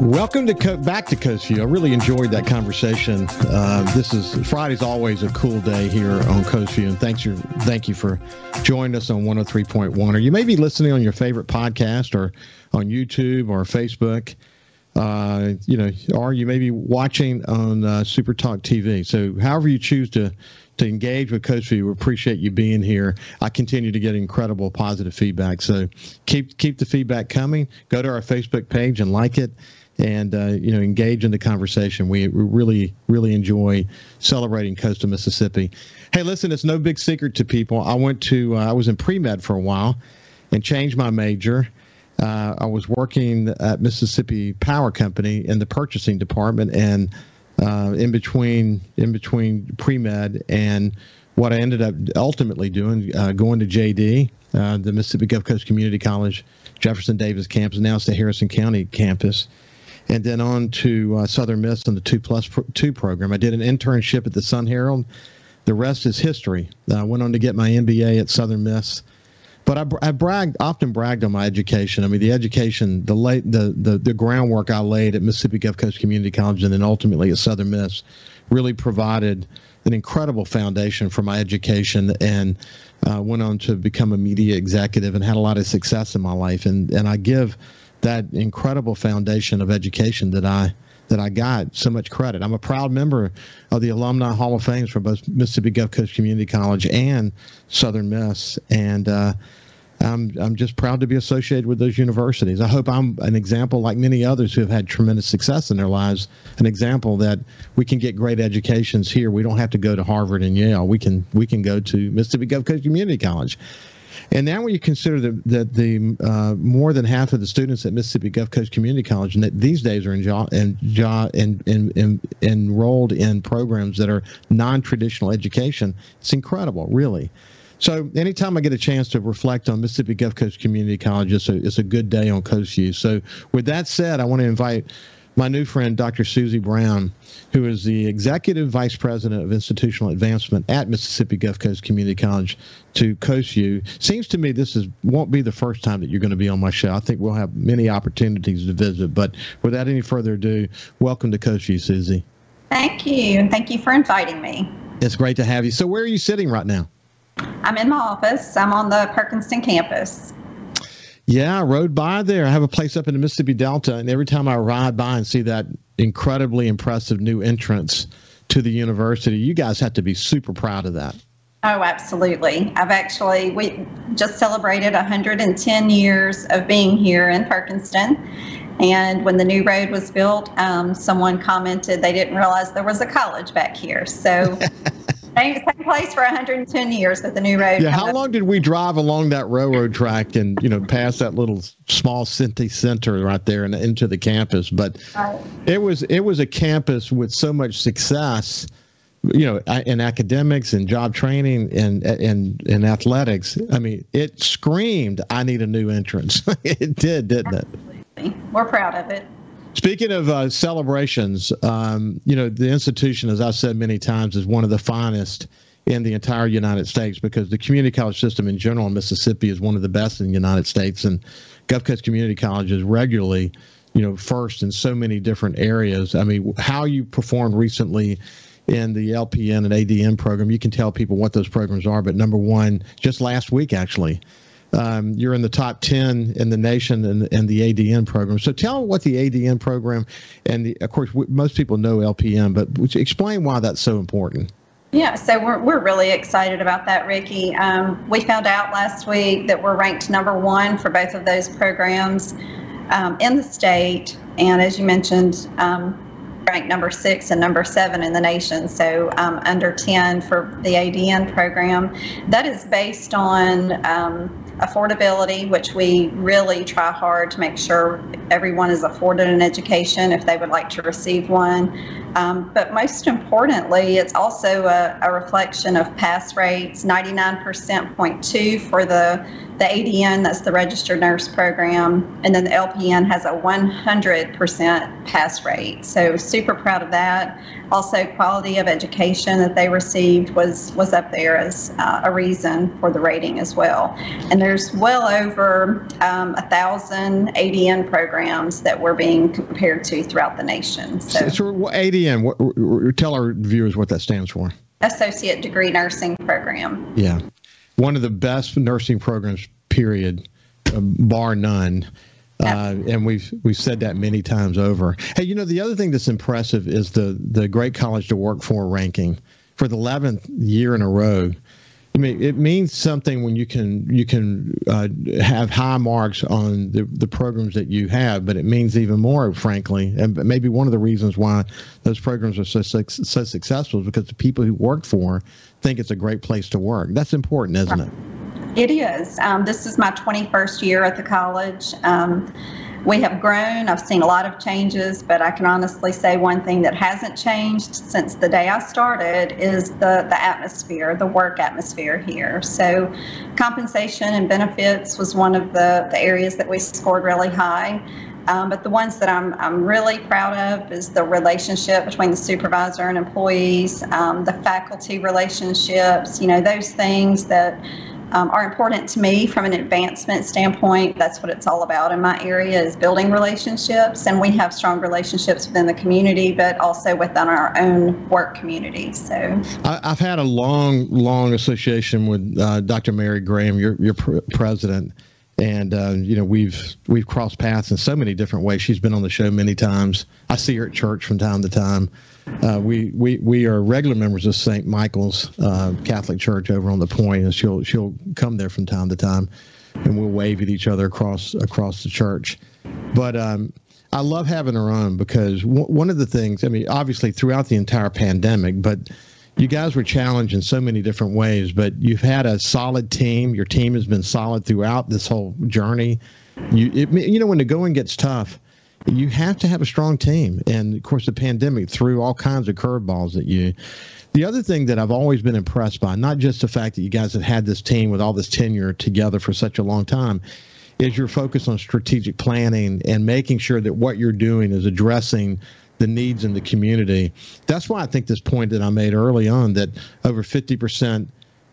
Welcome to Co- back to Coast View. I really enjoyed that conversation. Uh, this is Friday's always a cool day here on Coast View, and thanks you thank you for joining us on 103.1. Or you may be listening on your favorite podcast, or on YouTube or Facebook. Uh, you know, or you may be watching on uh, Super Talk TV. So, however you choose to to engage with Coast View, we appreciate you being here. I continue to get incredible positive feedback. So, keep keep the feedback coming. Go to our Facebook page and like it and uh, you know engage in the conversation. We, really really enjoy celebrating coastal Mississippi. Hey, listen, it's no big secret to people. I went to uh, I was in pre med for a while, and changed my major. Uh, I was working at Mississippi Power Company in the purchasing department, and uh, in between in between pre med and what I ended up ultimately doing, uh, going to JD, uh, the Mississippi Gulf Coast Community College, Jefferson Davis campus. Now it's the Harrison County campus and then on to uh, Southern Miss and the two plus two program. I did an internship at the Sun Herald. The rest is history. I went on to get my MBA at Southern Miss. But I, I bragged, often bragged on my education. I mean, the education, the late, the, the the groundwork I laid at Mississippi Gulf Coast Community College, and then ultimately at Southern Miss, really provided an incredible foundation for my education, and uh, went on to become a media executive and had a lot of success in my life. And and I give that incredible foundation of education that I that I got so much credit. I'm a proud member of the Alumni Hall of Fame for both Mississippi Gulf Coast Community College and Southern Miss, and uh, I'm I'm just proud to be associated with those universities. I hope I'm an example, like many others who have had tremendous success in their lives, an example that we can get great educations here. We don't have to go to Harvard and Yale. We can we can go to Mississippi Gulf Coast Community College and now, when you consider that the, uh, more than half of the students at Mississippi Gulf Coast Community College and that these days are in and in, in, in, enrolled in programs that are non-traditional education, it's incredible, really. So anytime I get a chance to reflect on Mississippi Gulf Coast Community College, it's a, it's a good day on Coast View. So with that said, I want to invite my new friend, Dr. Susie Brown, who is the Executive Vice President of Institutional Advancement at Mississippi Gulf Coast Community College, to View. Seems to me this is won't be the first time that you're going to be on my show. I think we'll have many opportunities to visit. But without any further ado, welcome to View, Susie. Thank you, and thank you for inviting me. It's great to have you. So, where are you sitting right now? I'm in my office. I'm on the Perkinston campus. Yeah, I rode by there. I have a place up in the Mississippi Delta, and every time I ride by and see that incredibly impressive new entrance to the university, you guys have to be super proud of that. Oh, absolutely. I've actually, we just celebrated 110 years of being here in Perkinston. And when the new road was built, um, someone commented they didn't realize there was a college back here. So same, same place for 110 years with the new road. Yeah, how long did we drive along that railroad track and you know past that little small city center right there and into the campus? But right. it was it was a campus with so much success, you know, in academics and job training and and and athletics. I mean, it screamed, "I need a new entrance." it did, didn't Absolutely. it? We're proud of it. Speaking of uh, celebrations, um, you know, the institution, as I've said many times, is one of the finest in the entire United States because the community college system in general in Mississippi is one of the best in the United States. And Gulf Coast Community College is regularly, you know, first in so many different areas. I mean, how you performed recently in the LPN and ADN program, you can tell people what those programs are. But number one, just last week, actually, um, you're in the top 10 in the nation and in, the ADN program. So tell them what the ADN program and the, of course, most people know LPN, but explain why that's so important. Yeah, so we're, we're really excited about that, Ricky. Um, we found out last week that we're ranked number one for both of those programs um, in the state. And as you mentioned, um, ranked number six and number seven in the nation, so um, under 10 for the ADN program. That is based on um, affordability, which we really try hard to make sure everyone is afforded an education if they would like to receive one. Um, but most importantly, it's also a, a reflection of pass rates 99.2 for the, the ADN, that's the registered nurse program, and then the LPN has a 100% pass rate. So, super proud of that. Also, quality of education that they received was, was up there as uh, a reason for the rating as well. And there's well over um, a thousand ADN programs that we're being compared to throughout the nation. So, so ADN, what, tell our viewers what that stands for. Associate Degree Nursing Program. Yeah, one of the best nursing programs. Period, uh, bar none. Uh, and we've we've said that many times over. Hey, you know the other thing that's impressive is the the Great College to Work For ranking for the eleventh year in a row. I mean, it means something when you can you can uh, have high marks on the, the programs that you have, but it means even more, frankly, and maybe one of the reasons why those programs are so so successful is because the people who work for think it's a great place to work. That's important, isn't it? It is. Um, this is my 21st year at the college. Um, we have grown. I've seen a lot of changes, but I can honestly say one thing that hasn't changed since the day I started is the, the atmosphere, the work atmosphere here. So, compensation and benefits was one of the, the areas that we scored really high. Um, but the ones that I'm, I'm really proud of is the relationship between the supervisor and employees, um, the faculty relationships, you know, those things that um, are important to me from an advancement standpoint. That's what it's all about in my area is building relationships, and we have strong relationships within the community, but also within our own work community. So I, have had a long, long association with uh, Dr. Mary Graham, your your pr- president and uh, you know we've we've crossed paths in so many different ways. She's been on the show many times. I see her at church from time to time. Uh, we we we are regular members of St. Michael's uh, Catholic Church over on the Point, and she'll she'll come there from time to time, and we'll wave at each other across across the church. But um, I love having her on because w- one of the things I mean, obviously throughout the entire pandemic, but you guys were challenged in so many different ways, but you've had a solid team. Your team has been solid throughout this whole journey. You, it, you know, when the going gets tough, you have to have a strong team. And of course, the pandemic threw all kinds of curveballs at you. The other thing that I've always been impressed by, not just the fact that you guys have had this team with all this tenure together for such a long time, is your focus on strategic planning and making sure that what you're doing is addressing the needs in the community. That's why I think this point that I made early on that over 50%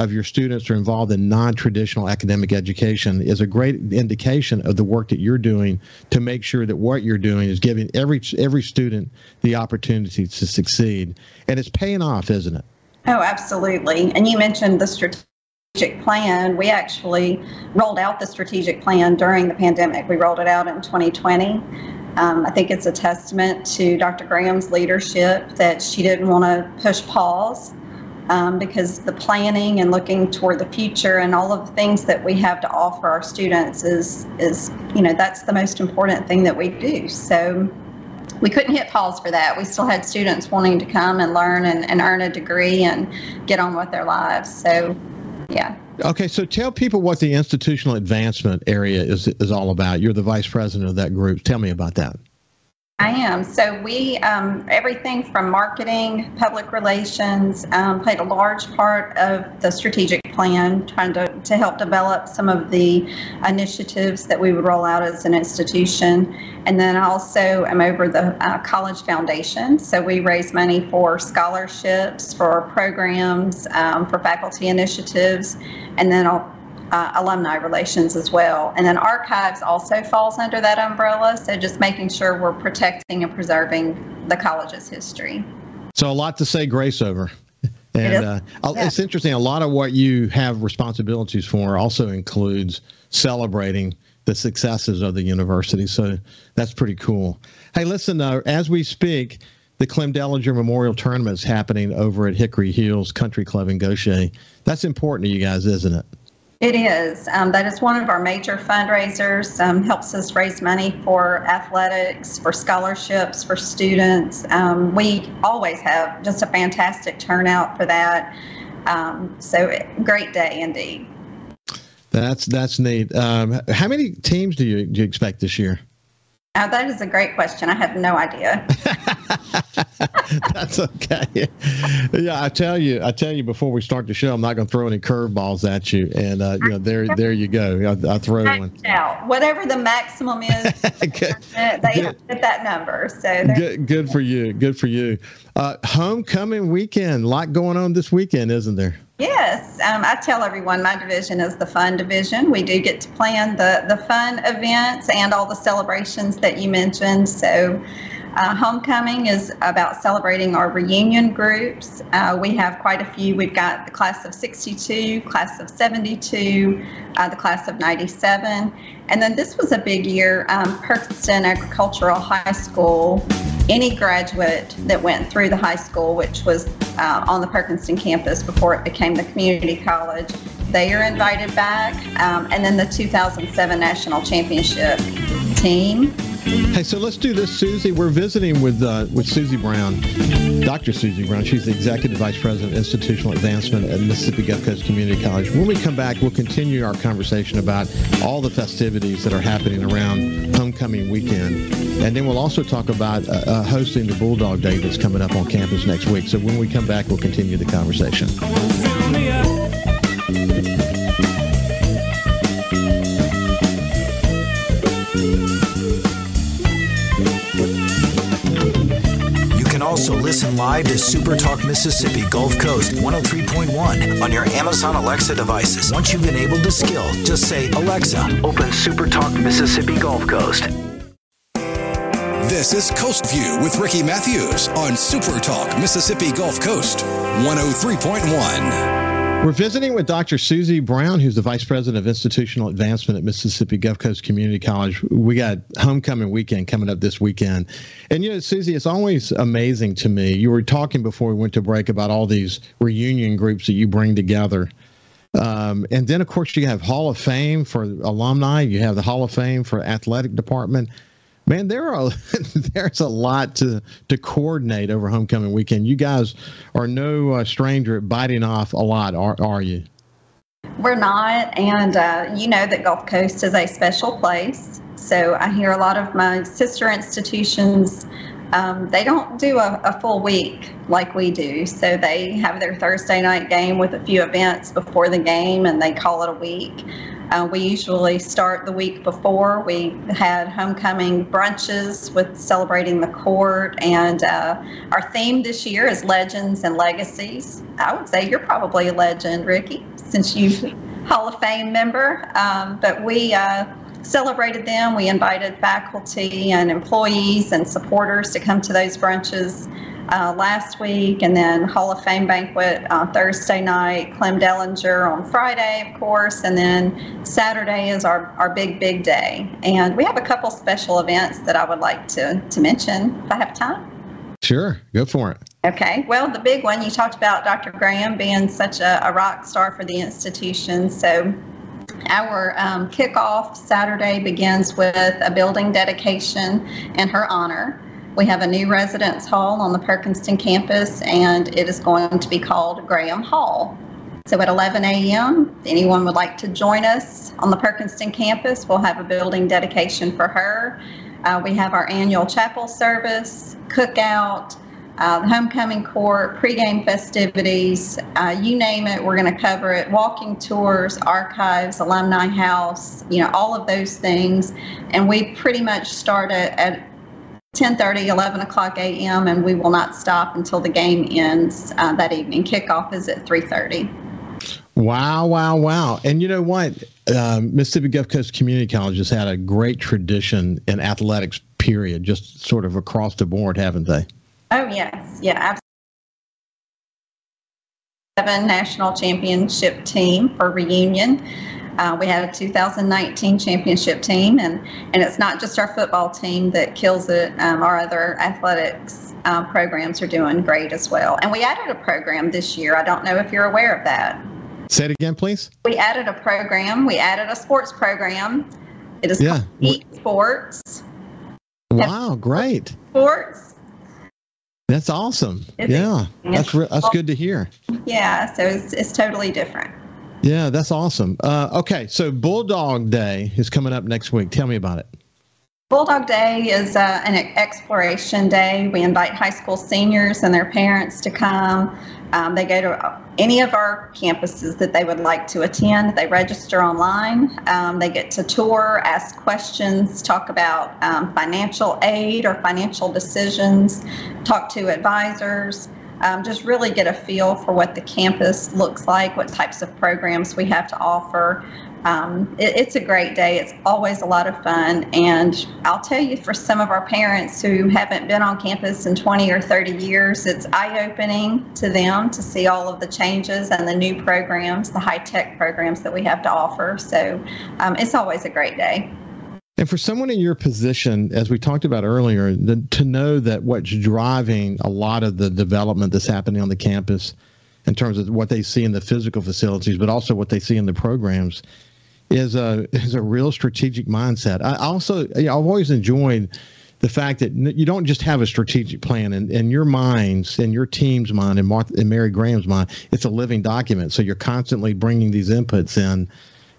of your students are involved in non-traditional academic education is a great indication of the work that you're doing to make sure that what you're doing is giving every every student the opportunity to succeed. And it's paying off isn't it? Oh absolutely. And you mentioned the strategic plan. We actually rolled out the strategic plan during the pandemic. We rolled it out in 2020 um, I think it's a testament to Dr. Graham's leadership that she didn't want to push pause um, because the planning and looking toward the future and all of the things that we have to offer our students is is you know that's the most important thing that we do. So we couldn't hit pause for that. We still had students wanting to come and learn and, and earn a degree and get on with their lives. So yeah. Okay, so tell people what the institutional advancement area is is all about. You're the vice president of that group. Tell me about that. I am. So we, um, everything from marketing, public relations, um, played a large part of the strategic plan, trying to, to help develop some of the initiatives that we would roll out as an institution. And then also I also am over the uh, College Foundation. So we raise money for scholarships, for programs, um, for faculty initiatives, and then I'll uh, alumni relations as well. And then archives also falls under that umbrella. So just making sure we're protecting and preserving the college's history. So a lot to say grace over. And it uh, yeah. it's interesting. A lot of what you have responsibilities for also includes celebrating the successes of the university. So that's pretty cool. Hey, listen, uh, as we speak, the Clem Dellinger Memorial Tournament is happening over at Hickory Hills Country Club in Gautier. That's important to you guys, isn't it? It is. Um, that is one of our major fundraisers. Um, helps us raise money for athletics, for scholarships, for students. Um, we always have just a fantastic turnout for that. Um, so great day indeed. That's that's neat. Um, how many teams do you, do you expect this year? Uh, that is a great question. I have no idea. That's okay. Yeah, I tell you, I tell you before we start the show, I'm not going to throw any curveballs at you, and uh, you know, there, there you go. I, I throw one. Out. Whatever the maximum is, good. they good. hit that number. So good, good for you. Good for you. Uh, homecoming weekend, a lot going on this weekend, isn't there? Yes, um, I tell everyone my division is the fun division. We do get to plan the the fun events and all the celebrations that you mentioned. So. Uh, homecoming is about celebrating our reunion groups. Uh, we have quite a few. We've got the class of 62, class of 72, uh, the class of 97. And then this was a big year. Um, Perkinston Agricultural High School any graduate that went through the high school, which was uh, on the Perkinston campus before it became the community college, they are invited back. Um, and then the 2007 National Championship team. Hey, so let's do this, Susie. We're visiting with uh, with Susie Brown, Dr. Susie Brown. She's the Executive Vice President of Institutional Advancement at Mississippi Gulf Coast Community College. When we come back, we'll continue our conversation about all the festivities that are happening around homecoming weekend. And then we'll also talk about uh, uh, hosting the Bulldog Day that's coming up on campus next week. So when we come back, we'll continue the conversation. Live to Super Talk Mississippi Gulf Coast 103.1 on your Amazon Alexa devices. Once you've enabled the skill, just say, Alexa, open Super Talk Mississippi Gulf Coast. This is Coast View with Ricky Matthews on Super Talk Mississippi Gulf Coast 103.1. We're visiting with Dr. Susie Brown, who's the Vice President of Institutional Advancement at Mississippi Gulf Coast Community College. We got homecoming weekend coming up this weekend. And, you know, Susie, it's always amazing to me. You were talking before we went to break about all these reunion groups that you bring together. Um, and then, of course, you have Hall of Fame for alumni, you have the Hall of Fame for athletic department man, there are there's a lot to to coordinate over homecoming weekend. You guys are no uh, stranger at biting off a lot, are are you? We're not, and uh, you know that Gulf Coast is a special place. So I hear a lot of my sister institutions. Um, they don't do a, a, full week like we do. So they have their Thursday night game with a few events before the game and they call it a week. Uh, we usually start the week before. We had homecoming brunches with celebrating the court, and uh, our theme this year is legends and legacies. I would say you're probably a legend, Ricky, since you Hall of Fame member. Um, but we uh, celebrated them. We invited faculty and employees and supporters to come to those brunches uh, last week, and then Hall of Fame banquet uh, Thursday night, Clem Dellinger on Friday, of course, and then Saturday is our, our big, big day. And we have a couple special events that I would like to, to mention if I have time. Sure, go for it. Okay, well, the big one you talked about Dr. Graham being such a, a rock star for the institution. So our um, kickoff Saturday begins with a building dedication in her honor. We have a new residence hall on the Perkinston campus, and it is going to be called Graham Hall. So at 11 a.m., anyone would like to join us on the Perkinston campus, we'll have a building dedication for her. Uh, we have our annual chapel service, cookout, uh, homecoming court, pregame festivities, uh, you name it, we're going to cover it. Walking tours, archives, alumni house, you know, all of those things. And we pretty much start at, at 10:30, 11 o'clock a.m., and we will not stop until the game ends uh, that evening. Kickoff is at 3:30. Wow, wow, wow! And you know what? Um, Mississippi Gulf Coast Community College has had a great tradition in athletics. Period, just sort of across the board, haven't they? Oh yes, yeah, absolutely. Seven national championship team for reunion. Uh, we had a 2019 championship team, and, and it's not just our football team that kills it. Um, our other athletics uh, programs are doing great as well. And we added a program this year. I don't know if you're aware of that. Say it again, please. We added a program. We added a sports program. It is yeah. Eat Sports. Wow, great. Sports. That's awesome. It's yeah, that's re- that's good to hear. Yeah, so it's, it's totally different. Yeah, that's awesome. Uh, okay, so Bulldog Day is coming up next week. Tell me about it. Bulldog Day is uh, an exploration day. We invite high school seniors and their parents to come. Um, they go to any of our campuses that they would like to attend. They register online. Um, they get to tour, ask questions, talk about um, financial aid or financial decisions, talk to advisors. Um, just really get a feel for what the campus looks like, what types of programs we have to offer um, it, it's a great day. It's always a lot of fun. And I'll tell you, for some of our parents who haven't been on campus in 20 or 30 years, it's eye opening to them to see all of the changes and the new programs, the high tech programs that we have to offer. So um, it's always a great day. And for someone in your position, as we talked about earlier, the, to know that what's driving a lot of the development that's happening on the campus in terms of what they see in the physical facilities, but also what they see in the programs is a is a real strategic mindset. I also I've always enjoyed the fact that you don't just have a strategic plan in, in your minds, in your team's mind, and Martha and Mary Graham's mind, it's a living document. So you're constantly bringing these inputs in,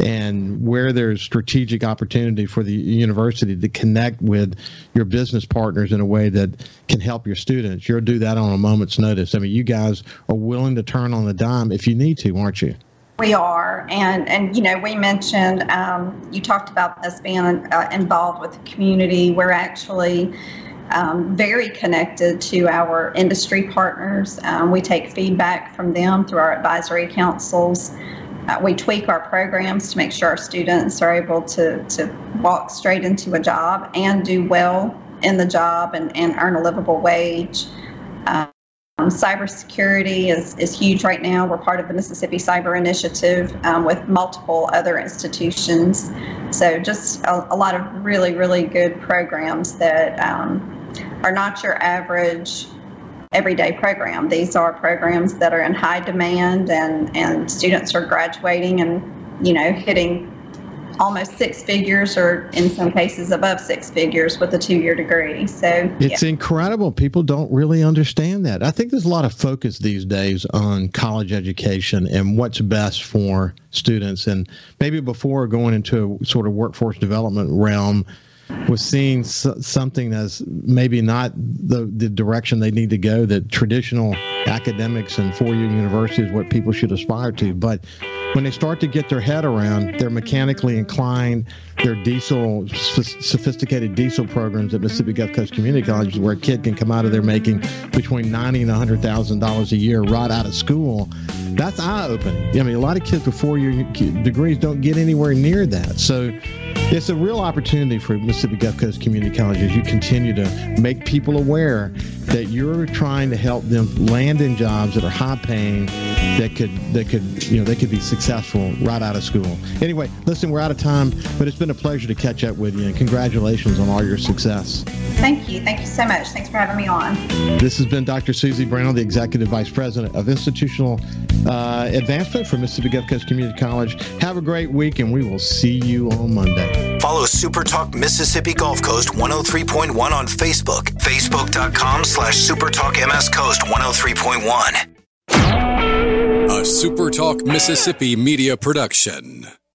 and where there's strategic opportunity for the university to connect with your business partners in a way that can help your students, you'll do that on a moment's notice. I mean, you guys are willing to turn on the dime if you need to, aren't you? We are, and and you know, we mentioned um, you talked about us being uh, involved with the community. We're actually um, very connected to our industry partners. Um, we take feedback from them through our advisory councils. Uh, we tweak our programs to make sure our students are able to to walk straight into a job and do well in the job and, and earn a livable wage. Um, cybersecurity is, is huge right now. We're part of the Mississippi Cyber Initiative um, with multiple other institutions. So, just a, a, lot of really, really good programs that um, are not your average everyday program. These are programs that are in high demand, and, and students are graduating and you know hitting almost six figures or in some cases above six figures with a two year degree. So it's yeah. incredible. People don't really understand that. I think there's a lot of focus these days on college education and what's best for students. And maybe before going into a sort of workforce development realm, was seeing something that's maybe not the, the direction they need to go that traditional academics and four-year university is what people should aspire to but when they start to get their head around, they're mechanically inclined. They're diesel, sophisticated diesel programs at Mississippi Gulf Coast Community College, where a kid can come out of there making between ninety and hundred thousand dollars a year right out of school. That's eye opening. I mean, a lot of kids with four year degrees don't get anywhere near that. So it's a real opportunity for Mississippi Gulf Coast Community College as you continue to make people aware that you're trying to help them land in jobs that are high paying, that could that could you know they could be successful right out of school. Anyway, listen, we're out of time, but it's been a pleasure to catch up with you, and congratulations on all your success. Thank you, thank you so much. Thanks for having me on. This has been Dr. Susie Brown, the Executive Vice President of Institutional uh, Advancement for Mississippi Gulf Coast Community College. Have a great week, and we will see you on Monday. Follow Super Talk Mississippi Gulf Coast 103.1 on Facebook, facebook.com slash Supertalk MS Coast 103.1. A Super Talk Mississippi media production.